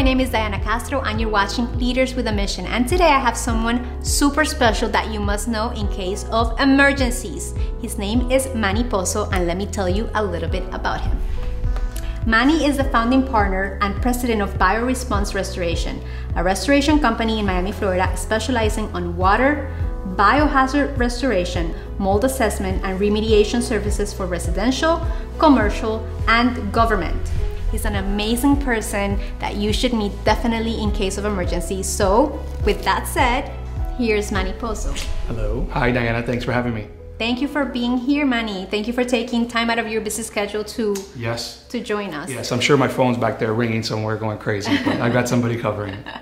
my name is Diana Castro and you're watching Leaders with a Mission. And today I have someone super special that you must know in case of emergencies. His name is Manny Pozo and let me tell you a little bit about him. Manny is the founding partner and president of BioResponse Restoration, a restoration company in Miami, Florida, specializing on water, biohazard restoration, mold assessment, and remediation services for residential, commercial, and government. He's an amazing person that you should meet definitely in case of emergency. So, with that said, here's Manny Pozo. Hello. Hi, Diana. Thanks for having me. Thank you for being here, Manny. Thank you for taking time out of your busy schedule to yes to join us. Yes, I'm sure my phone's back there ringing somewhere, going crazy, but I got somebody covering.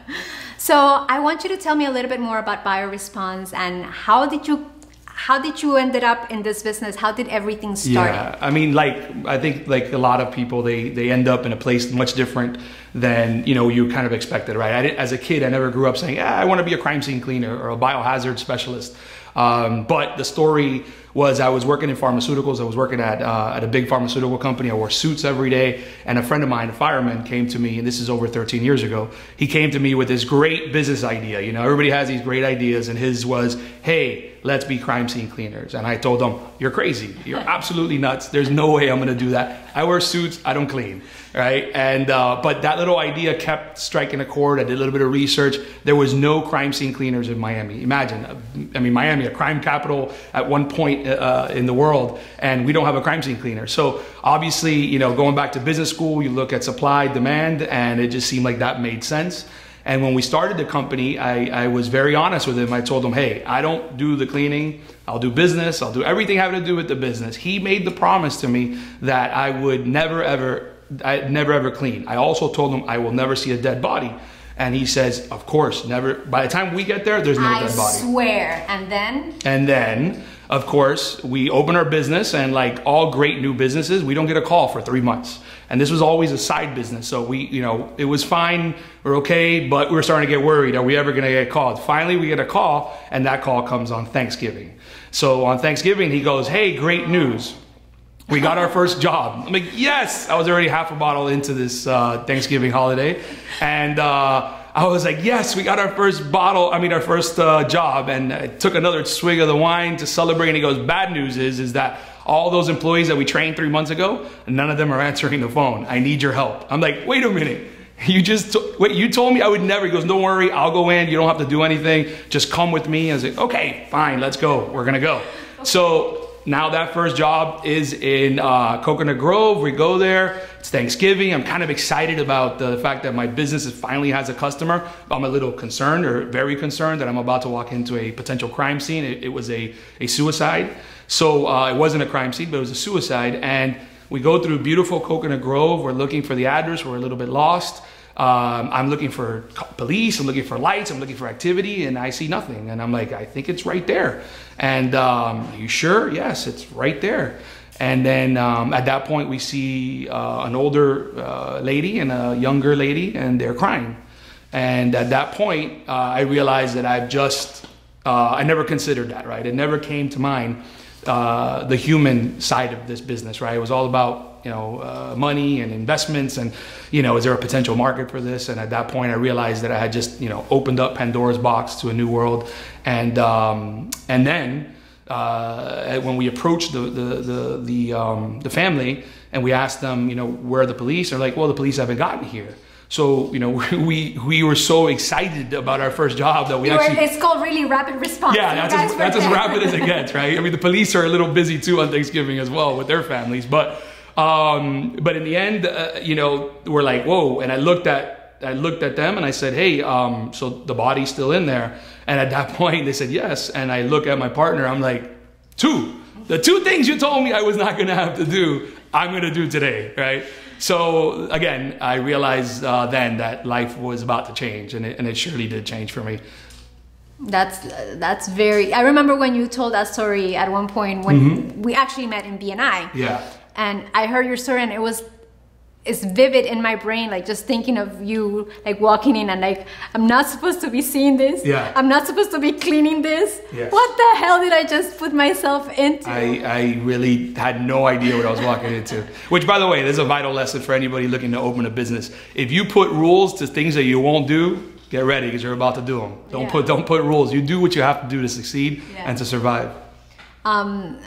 So I want you to tell me a little bit more about BioResponse and how did you how did you ended up in this business? How did everything start? Yeah, I mean, like I think like a lot of people, they they end up in a place much different than you know you kind of expected, right? I as a kid, I never grew up saying, yeah, I want to be a crime scene cleaner or a biohazard specialist. Um, but the story was I was working in pharmaceuticals. I was working at, uh, at a big pharmaceutical company. I wore suits every day. And a friend of mine, a fireman, came to me, and this is over 13 years ago. He came to me with this great business idea. You know, everybody has these great ideas, and his was, hey, let's be crime scene cleaners. And I told him, you're crazy. You're absolutely nuts. There's no way I'm going to do that. I wear suits. I don't clean right? And uh, but that little idea kept striking a chord. I did a little bit of research. There was no crime scene cleaners in Miami. Imagine, uh, I mean, Miami, a crime capital at one point uh, in the world, and we don't have a crime scene cleaner. So obviously, you know, going back to business school, you look at supply, demand, and it just seemed like that made sense. And when we started the company, I, I, was very honest with him. I told him, hey, I don't do the cleaning. I'll do business. I'll do everything having to do with the business. He made the promise to me that I would never, ever I never ever clean. I also told him I will never see a dead body. And he says, of course, never. By the time we get there, there's no I dead body. I swear. And then? And then, of course, we open our business, and like all great new businesses, we don't get a call for three months. And this was always a side business. So we, you know, it was fine, we're okay, but we were starting to get worried. Are we ever gonna get called? Finally, we get a call, and that call comes on Thanksgiving. So on Thanksgiving, he goes, hey, great news we got our first job. I'm like, yes! I was already half a bottle into this uh, Thanksgiving holiday. And uh, I was like, yes, we got our first bottle, I mean, our first uh, job. And I took another swig of the wine to celebrate. And he goes, bad news is, is that all those employees that we trained three months ago, none of them are answering the phone. I need your help. I'm like, wait a minute. You just, wait, you told me I would never. He goes, don't worry, I'll go in. You don't have to do anything. Just come with me. I was like, okay, fine, let's go. We're going to go. So now that first job is in uh, Coconut Grove. We go there. It's Thanksgiving. I'm kind of excited about the fact that my business finally has a customer. I'm a little concerned or very concerned that I'm about to walk into a potential crime scene. It, it was a, a suicide. So uh, it wasn't a crime scene, but it was a suicide. And we go through beautiful Coconut Grove. We're looking for the address. We're a little bit lost. Um, I'm looking for police, I'm looking for lights, I'm looking for activity, and I see nothing. And I'm like, I think it's right there. And um, you sure? Yes, it's right there. And then um, at that point, we see uh, an older uh, lady and a younger lady, and they're crying. And at that point, uh, I realized that I've just, uh, I never considered that, right? It never came to mind uh, the human side of this business, right? It was all about you know, uh, money and investments and, you know, is there a potential market for this? And at that point, I realized that I had just, you know, opened up Pandora's box to a new world. And, um, and then uh, when we approached the, the, the, the, um, the family and we asked them, you know, where are the police? They're like, well, the police haven't gotten here. So you know we we were so excited about our first job that we you actually were, it's called really rapid response. Yeah, that's as, that's as rapid as it gets, right? I mean the police are a little busy too on Thanksgiving as well with their families, but um, but in the end, uh, you know, we're like, whoa. And I looked at, I looked at them and I said, hey, um, so the body's still in there. And at that point, they said yes. And I look at my partner, I'm like, two. The two things you told me I was not going to have to do, I'm going to do today, right? So again, I realized uh, then that life was about to change, and it, and it surely did change for me. That's that's very. I remember when you told that story at one point when mm-hmm. we actually met in BNI. Yeah and I heard your story and it was it's vivid in my brain like just thinking of you like walking in and like i'm not supposed to be seeing this Yeah. i'm not supposed to be cleaning this Yes. what the hell did i just put myself into I, I really had no idea what I was walking into. Which, by the way, this is a vital lesson for anybody looking to open a business. If you put rules to things that you won't do, get ready because you're about to do them. Don't Yeah. put don't put rules. You do what you have to do to succeed Yeah. and to survive. Um,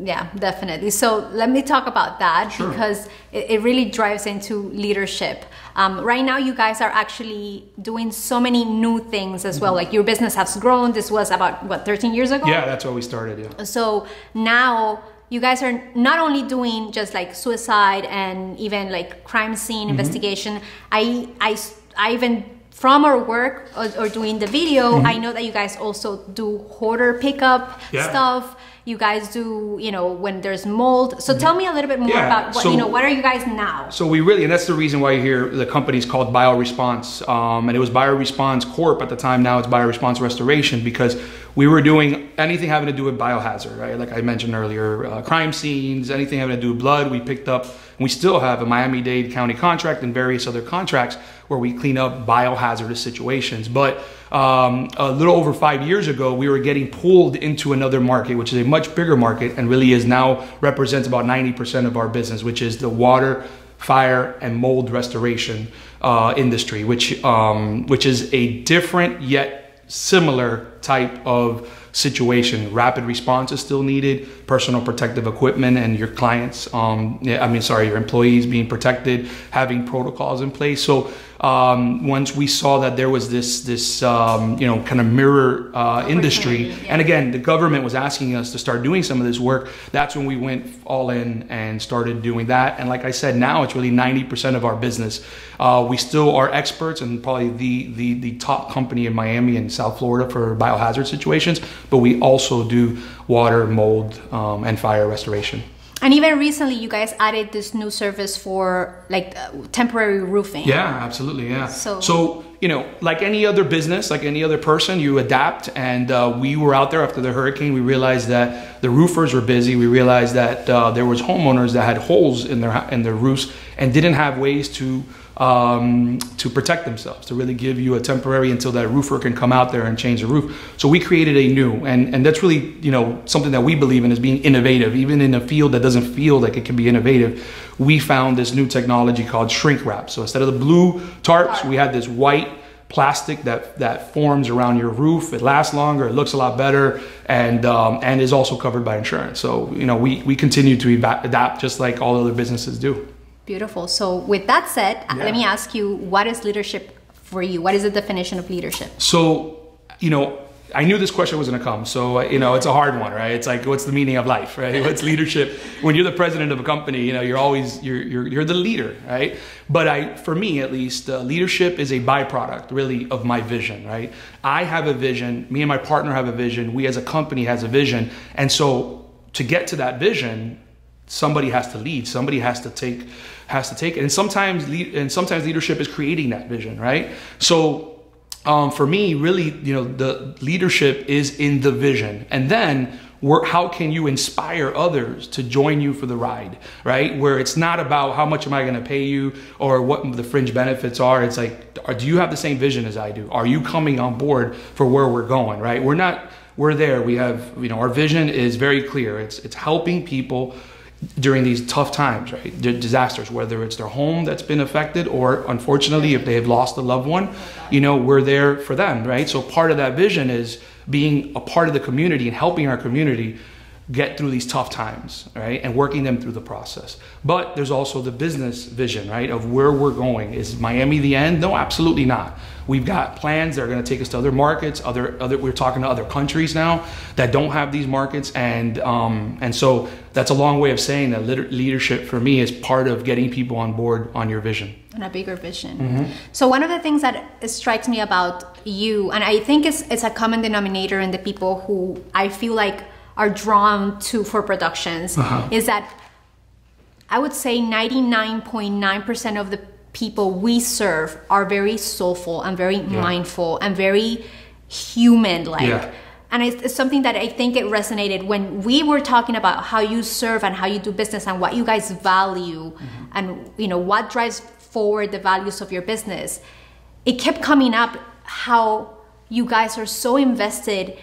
yeah, definitely. So let me talk about that Sure. because it, it really drives into leadership. Um, right now, you guys are actually doing so many new things as Mm-hmm. well. Like your business has grown. This was about what 13 years ago. Yeah, that's where we started. Yeah. So now you guys are not only doing just like suicide and even like crime scene Mm-hmm. investigation. I I I even from our work or, or doing the video, I know that you guys also do hoarder pickup Mm-hmm. Yeah. stuff. You guys do, you know, when there's mold. So tell me a little bit more Yeah, about what so- you know. What are you guys now? So we really, and that's the reason why you hear the company's called BioResponse, um, and it was BioResponse Corp at the time. Now it's BioResponse Restoration because we were doing anything having to do with biohazard, right? Like I mentioned earlier, uh, crime scenes, anything having to do with blood. We picked up, we still have a Miami-Dade County contract and various other contracts where we clean up biohazardous situations. But um, a little over five years ago, we were getting pulled into another market, which is a much bigger market and really is now represents about 90% of our business, which is the water, fire, and mold restoration uh, industry, which um, which is a different yet similar type of situation. Rapid response is still needed, personal protective equipment, and your clients, um, I mean, sorry, your employees being protected, having protocols in place. So um, once we saw that there was this this um, you know kind of mirror uh, industry, yeah. and again, the government was asking us to start doing some of this work. That's when we went all in and started doing that. And like I said, now it's really 90% of our business. Uh, we still are experts and probably the, the the top company in Miami and South Florida for biohazard situations. But we also do water, mold, um, and fire restoration. And even recently, you guys added this new service for like uh, temporary roofing. Yeah, absolutely. Yeah. So- so you know, like any other business, like any other person, you adapt. And uh, we were out there after the hurricane. We realized that the roofers were busy. We realized that uh, there was homeowners that had holes in their in their roofs and didn't have ways to um, to protect themselves, to really give you a temporary until that roofer can come out there and change the roof. So we created a new, and, and that's really, you know, something that we believe in is being innovative, even in a field that doesn't feel like it can be innovative. We found this new technology called shrink wrap. So instead of the blue tarps, we had this white plastic that that forms around your roof. It lasts longer. It looks a lot better, and um, and is also covered by insurance. So you know we we continue to adapt just like all other businesses do. Beautiful. So, with that said, uh, Yeah. let me ask you what is leadership for you? What is the definition of leadership? So, you know, I knew this question was going to come. So, uh, you know, it's a hard one, right? It's like, what's the meaning of life, right? What's leadership? When you're the president of a company, you know, you're always you're you're, you're the leader, right? But I, for me at least, uh, leadership is a byproduct, really, of my vision, right? I have a vision. Me and my partner have a vision. We as a company has a vision, and so to get to that vision, somebody has to lead somebody has to take has to take it. And sometimes lead, and sometimes leadership is creating that vision right? So um, for me really you know the leadership is in the vision. And then where, how can you inspire others to join you for the ride right? Where it's not about how much am i going to pay you or what the fringe benefits are. It's like do you have the same vision as i do? Are you coming on board for where we're going right? We're not we're there. We have you know our vision is very clear. It's it's helping people during these tough times, right? Disasters, whether it's their home that's been affected or unfortunately if they have lost a loved one, you know, we're there for them, right? So part of that vision is being a part of the community and helping our community get through these tough times, right? And working them through the process. But there's also the business vision, right? Of where we're going. Is Miami the end? No, absolutely not. We've got plans that are going to take us to other markets. Other, other. We're talking to other countries now that don't have these markets, and um, and so that's a long way of saying that leader- leadership for me is part of getting people on board on your vision. and a bigger vision. Mm-hmm. So one of the things that strikes me about you, and I think it's it's a common denominator in the people who I feel like are drawn to for productions, Uh-huh. is that I would say ninety nine point nine percent of the people we serve are very soulful and very mindful and very human like. Yeah. and it's, it's, something that I think it resonated when we were talking about how you serve and how you do business and what you guys value mm-hmm. and you know what drives forward the values of your business. It kept coming up how you guys are so invested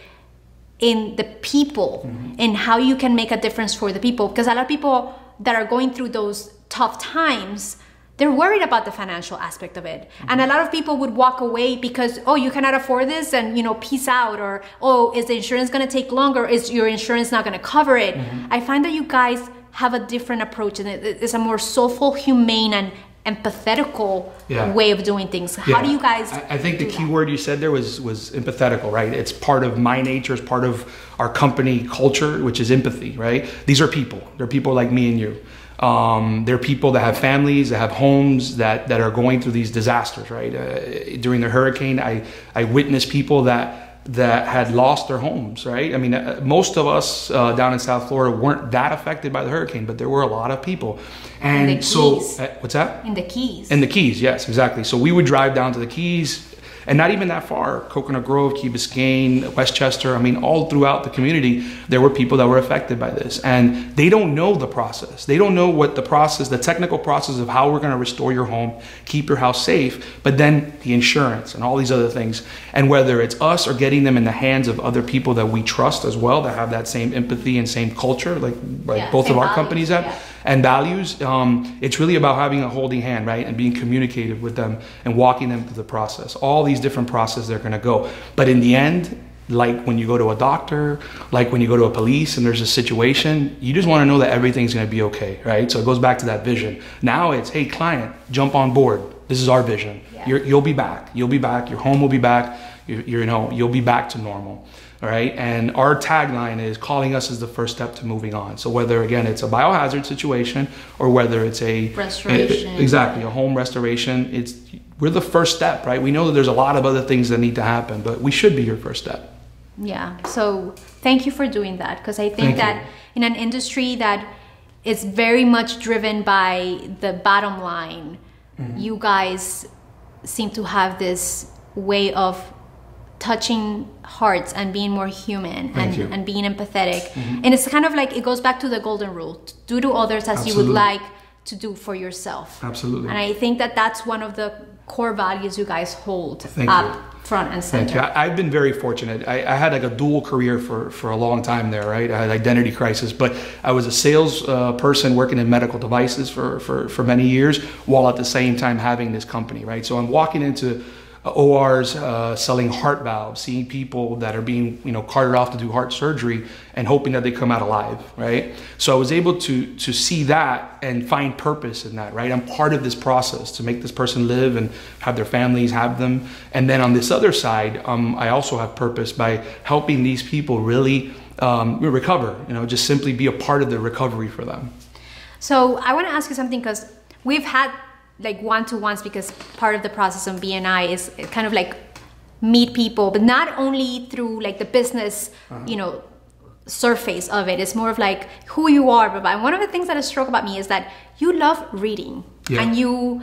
in the people mm-hmm. and how you can make a difference for the people because a lot of people that are going through those tough times they're worried about the financial aspect of it and a lot of people would walk away because oh you cannot afford this and you know peace out or oh is the insurance going to take longer is your insurance not going to cover it mm-hmm. i find that you guys have a different approach and it's a more soulful humane and empathetical yeah. way of doing things how yeah. do you guys i, I think the key that? word you said there was was empathetical right it's part of my nature it's part of our company culture which is empathy right these are people they're people like me and you um, there are people that have families, that have homes, that, that are going through these disasters, right? Uh, during the hurricane, I, I witnessed people that that had lost their homes, right? I mean, uh, most of us uh, down in South Florida weren't that affected by the hurricane, but there were a lot of people. And so, uh, what's that? In the Keys. In the Keys, yes, exactly. So we would drive down to the Keys, and not even that far. Coconut Grove, Key Biscayne, Westchester. I mean, all throughout the community, there were people that were affected by this, and they don't know the process. They don't know what the process, the technical process of how we're going to restore your home, keep your house safe, but then the insurance and all these other things, and whether it's us or getting them in the hands of other people that we trust as well, that have that same empathy and same culture, like, like yeah, both of our values, companies have. Yeah and values, um, it's really about having a holding hand, right? And being communicative with them and walking them through the process. All these different processes they're gonna go. But in the end, like when you go to a doctor, like when you go to a police and there's a situation, you just want to know that everything's going to be okay, right? So it goes back to that vision. Now it's, hey, client, jump on board. This is our vision. Yeah. you will be back. You'll be back. Your home will be back. You, you know, you'll be back to normal. Right. And our tagline is calling us is the first step to moving on. So whether again it's a biohazard situation or whether it's a restoration, a, exactly a home restoration, it's we're the first step, right? We know that there's a lot of other things that need to happen, but we should be your first step. Yeah. So thank you for doing that because I think thank that you. in an industry that is very much driven by the bottom line, mm-hmm. you guys seem to have this way of touching hearts and being more human and, and being empathetic. Mm-hmm. And it's kind of like it goes back to the golden rule do to others as Absolutely. you would like to do for yourself. Absolutely. And I think that that's one of the core values you guys hold Thank up you. front and center. Thank you. I, have been very fortunate. I, I, had like a dual career for, for a long time there, right? I had identity crisis, but I was a sales uh, person working in medical devices for, for, for many years while at the same time having this company, right? So I'm walking into ORs uh, selling heart valves, seeing people that are being you know carted off to do heart surgery and hoping that they come out alive, right? So I was able to to see that and find purpose in that, right? I'm part of this process to make this person live and have their families have them, and then on this other side, um, I also have purpose by helping these people really um, recover, you know, just simply be a part of the recovery for them. So I want to ask you something because we've had like one to ones because part of the process of BNI is kind of like meet people, but not only through like the business, uh-huh. you know, surface of it. It's more of like who you are. But one of the things that has struck about me is that you love reading, yeah. and you.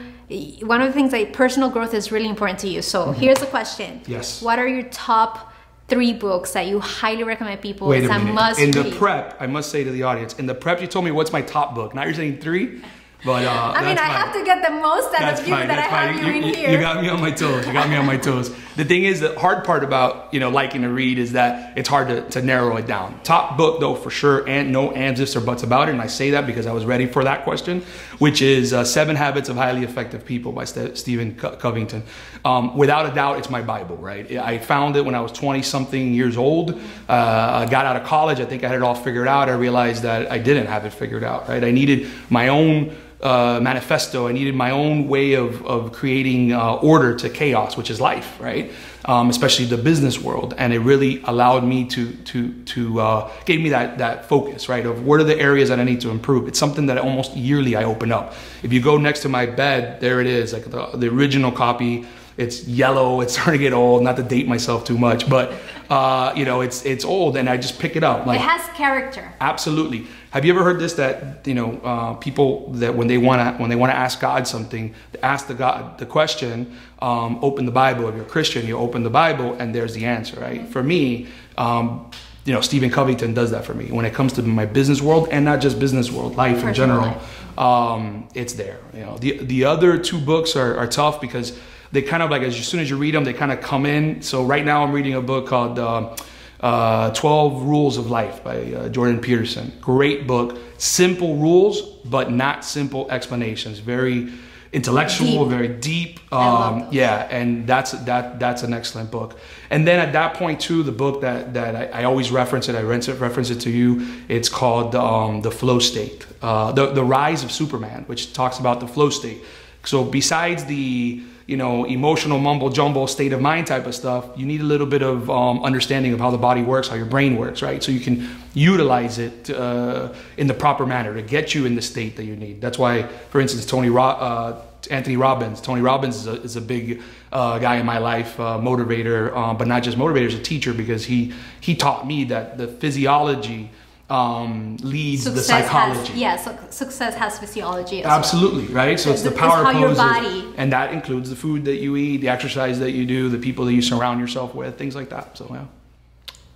One of the things that personal growth is really important to you. So mm-hmm. here's the question: Yes. What are your top three books that you highly recommend people Wait a minute. must in read? the prep i must say to the audience in the prep you told me what's my top book now you're saying three but uh, I mean, I have to get the most out of you fine, that I have you, you in here. You got me on my toes. You got me on my toes. The thing is, the hard part about you know liking to read is that it's hard to, to narrow it down. Top book though for sure, and no ands ifs or buts about it. And I say that because I was ready for that question, which is uh, Seven Habits of Highly Effective People by St- Stephen Co- Covington. Um, without a doubt, it's my Bible. Right? I found it when I was 20 something years old. Uh, I got out of college. I think I had it all figured out. I realized that I didn't have it figured out. Right? I needed my own uh, manifesto. I needed my own way of, of creating uh, order to chaos, which is life, right? Um, especially the business world. And it really allowed me to, to, to uh, gave me that, that focus, right? Of what are the areas that I need to improve. It's something that almost yearly I open up. If you go next to my bed, there it is, like the, the original copy. It's yellow. It's starting to get old. Not to date myself too much, but uh, you know, it's it's old, and I just pick it up. Like, it has character. Absolutely. Have you ever heard this that you know uh, people that when they want to when they want to ask God something, ask the God the question, um, open the Bible. If you're a Christian, you open the Bible and there's the answer, right? For me, um, you know, Stephen Covington does that for me when it comes to my business world and not just business world, life in general. life. Um, it's there. You know, the the other two books are, are tough because they kind of like as soon as you read them, they kind of come in. So right now, I'm reading a book called uh, uh, 12 Rules of Life by uh, Jordan Peterson. Great book, simple rules, but not simple explanations. Very intellectual, Deep. very deep. Um, yeah, and that's that that's an excellent book. And then at that point too, the book that that I, I always reference it, I reference it, reference it to you. It's called um, the Flow State, uh, the the Rise of Superman, which talks about the flow state. So besides the you know emotional mumble jumble state of mind type of stuff, you need a little bit of um, understanding of how the body works, how your brain works, right? So you can utilize it uh, in the proper manner to get you in the state that you need. That's why, for instance, Tony Ro- uh, Anthony Robbins. Tony Robbins is a, is a big uh, guy in my life, uh, motivator, um, but not just motivator, he's a teacher because he he taught me that the physiology um, leads the psychology. has yeah, success has physiology as well. Absolutely, right? So it's the It's power how your poses, body- and that includes the food that you eat, the exercise that you do, the people that you surround yourself with, things like that. So yeah,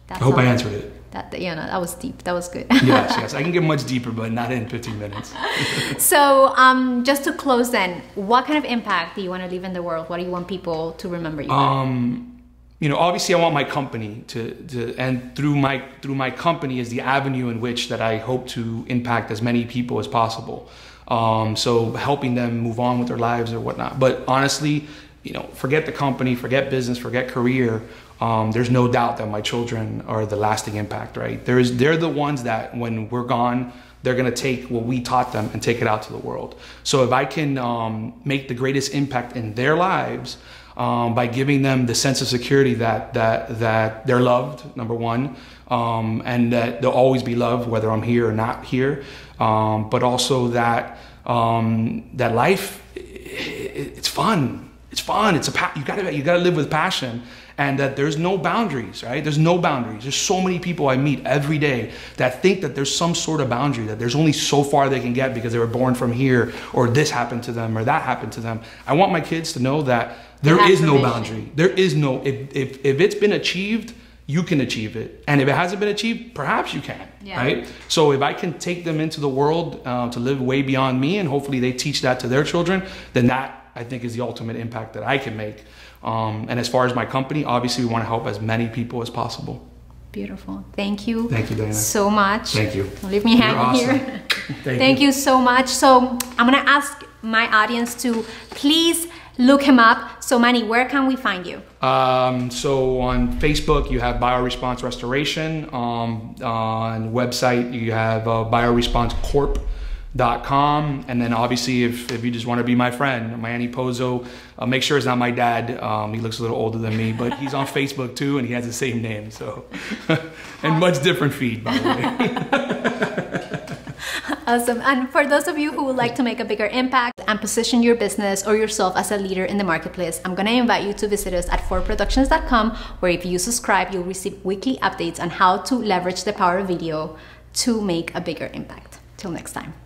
That's I hope I answered it. That, yeah, no, that was deep. That was good. Yes, yes, I can get much deeper, but not in 15 minutes. so, um, just to close, then, what kind of impact do you want to leave in the world? What do you want people to remember you? Um, you know, obviously, I want my company to, to, and through my through my company is the avenue in which that I hope to impact as many people as possible. Um, so helping them move on with their lives or whatnot. But honestly, you know, forget the company, forget business, forget career. Um, there's no doubt that my children are the lasting impact, right? There's they're the ones that when we're gone, they're gonna take what we taught them and take it out to the world. So if I can um, make the greatest impact in their lives um, by giving them the sense of security that that that they're loved, number one, um, and that they'll always be loved whether I'm here or not here, um, but also that um, that life it's fun. It's fun. It's a you gotta you gotta live with passion, and that there's no boundaries, right? There's no boundaries. There's so many people I meet every day that think that there's some sort of boundary that there's only so far they can get because they were born from here, or this happened to them, or that happened to them. I want my kids to know that there have no boundary. There is no if if if it's been achieved. You can achieve it, and if it hasn't been achieved, perhaps you can. Yeah. Right. So if I can take them into the world uh, to live way beyond me, and hopefully they teach that to their children, then that I think is the ultimate impact that I can make. Um, and as far as my company, obviously we want to help as many people as possible. Beautiful. Thank you. Thank you, Diana. So much. Thank you. Don't leave me hanging awesome. here. Thank, Thank you so much. So I'm gonna ask my audience to please look him up. So Manny, where can we find you? Um, so on Facebook, you have BioResponse Restoration. Um, on website, you have uh, BioResponseCorp.com. And then obviously, if, if you just want to be my friend, Manny Pozo, uh, make sure it's not my dad. Um, he looks a little older than me, but he's on Facebook too, and he has the same name. So, and much different feed, by the way. Awesome. And for those of you who would like to make a bigger impact and position your business or yourself as a leader in the marketplace, I'm going to invite you to visit us at forproductions.com, where if you subscribe, you'll receive weekly updates on how to leverage the power of video to make a bigger impact. Till next time.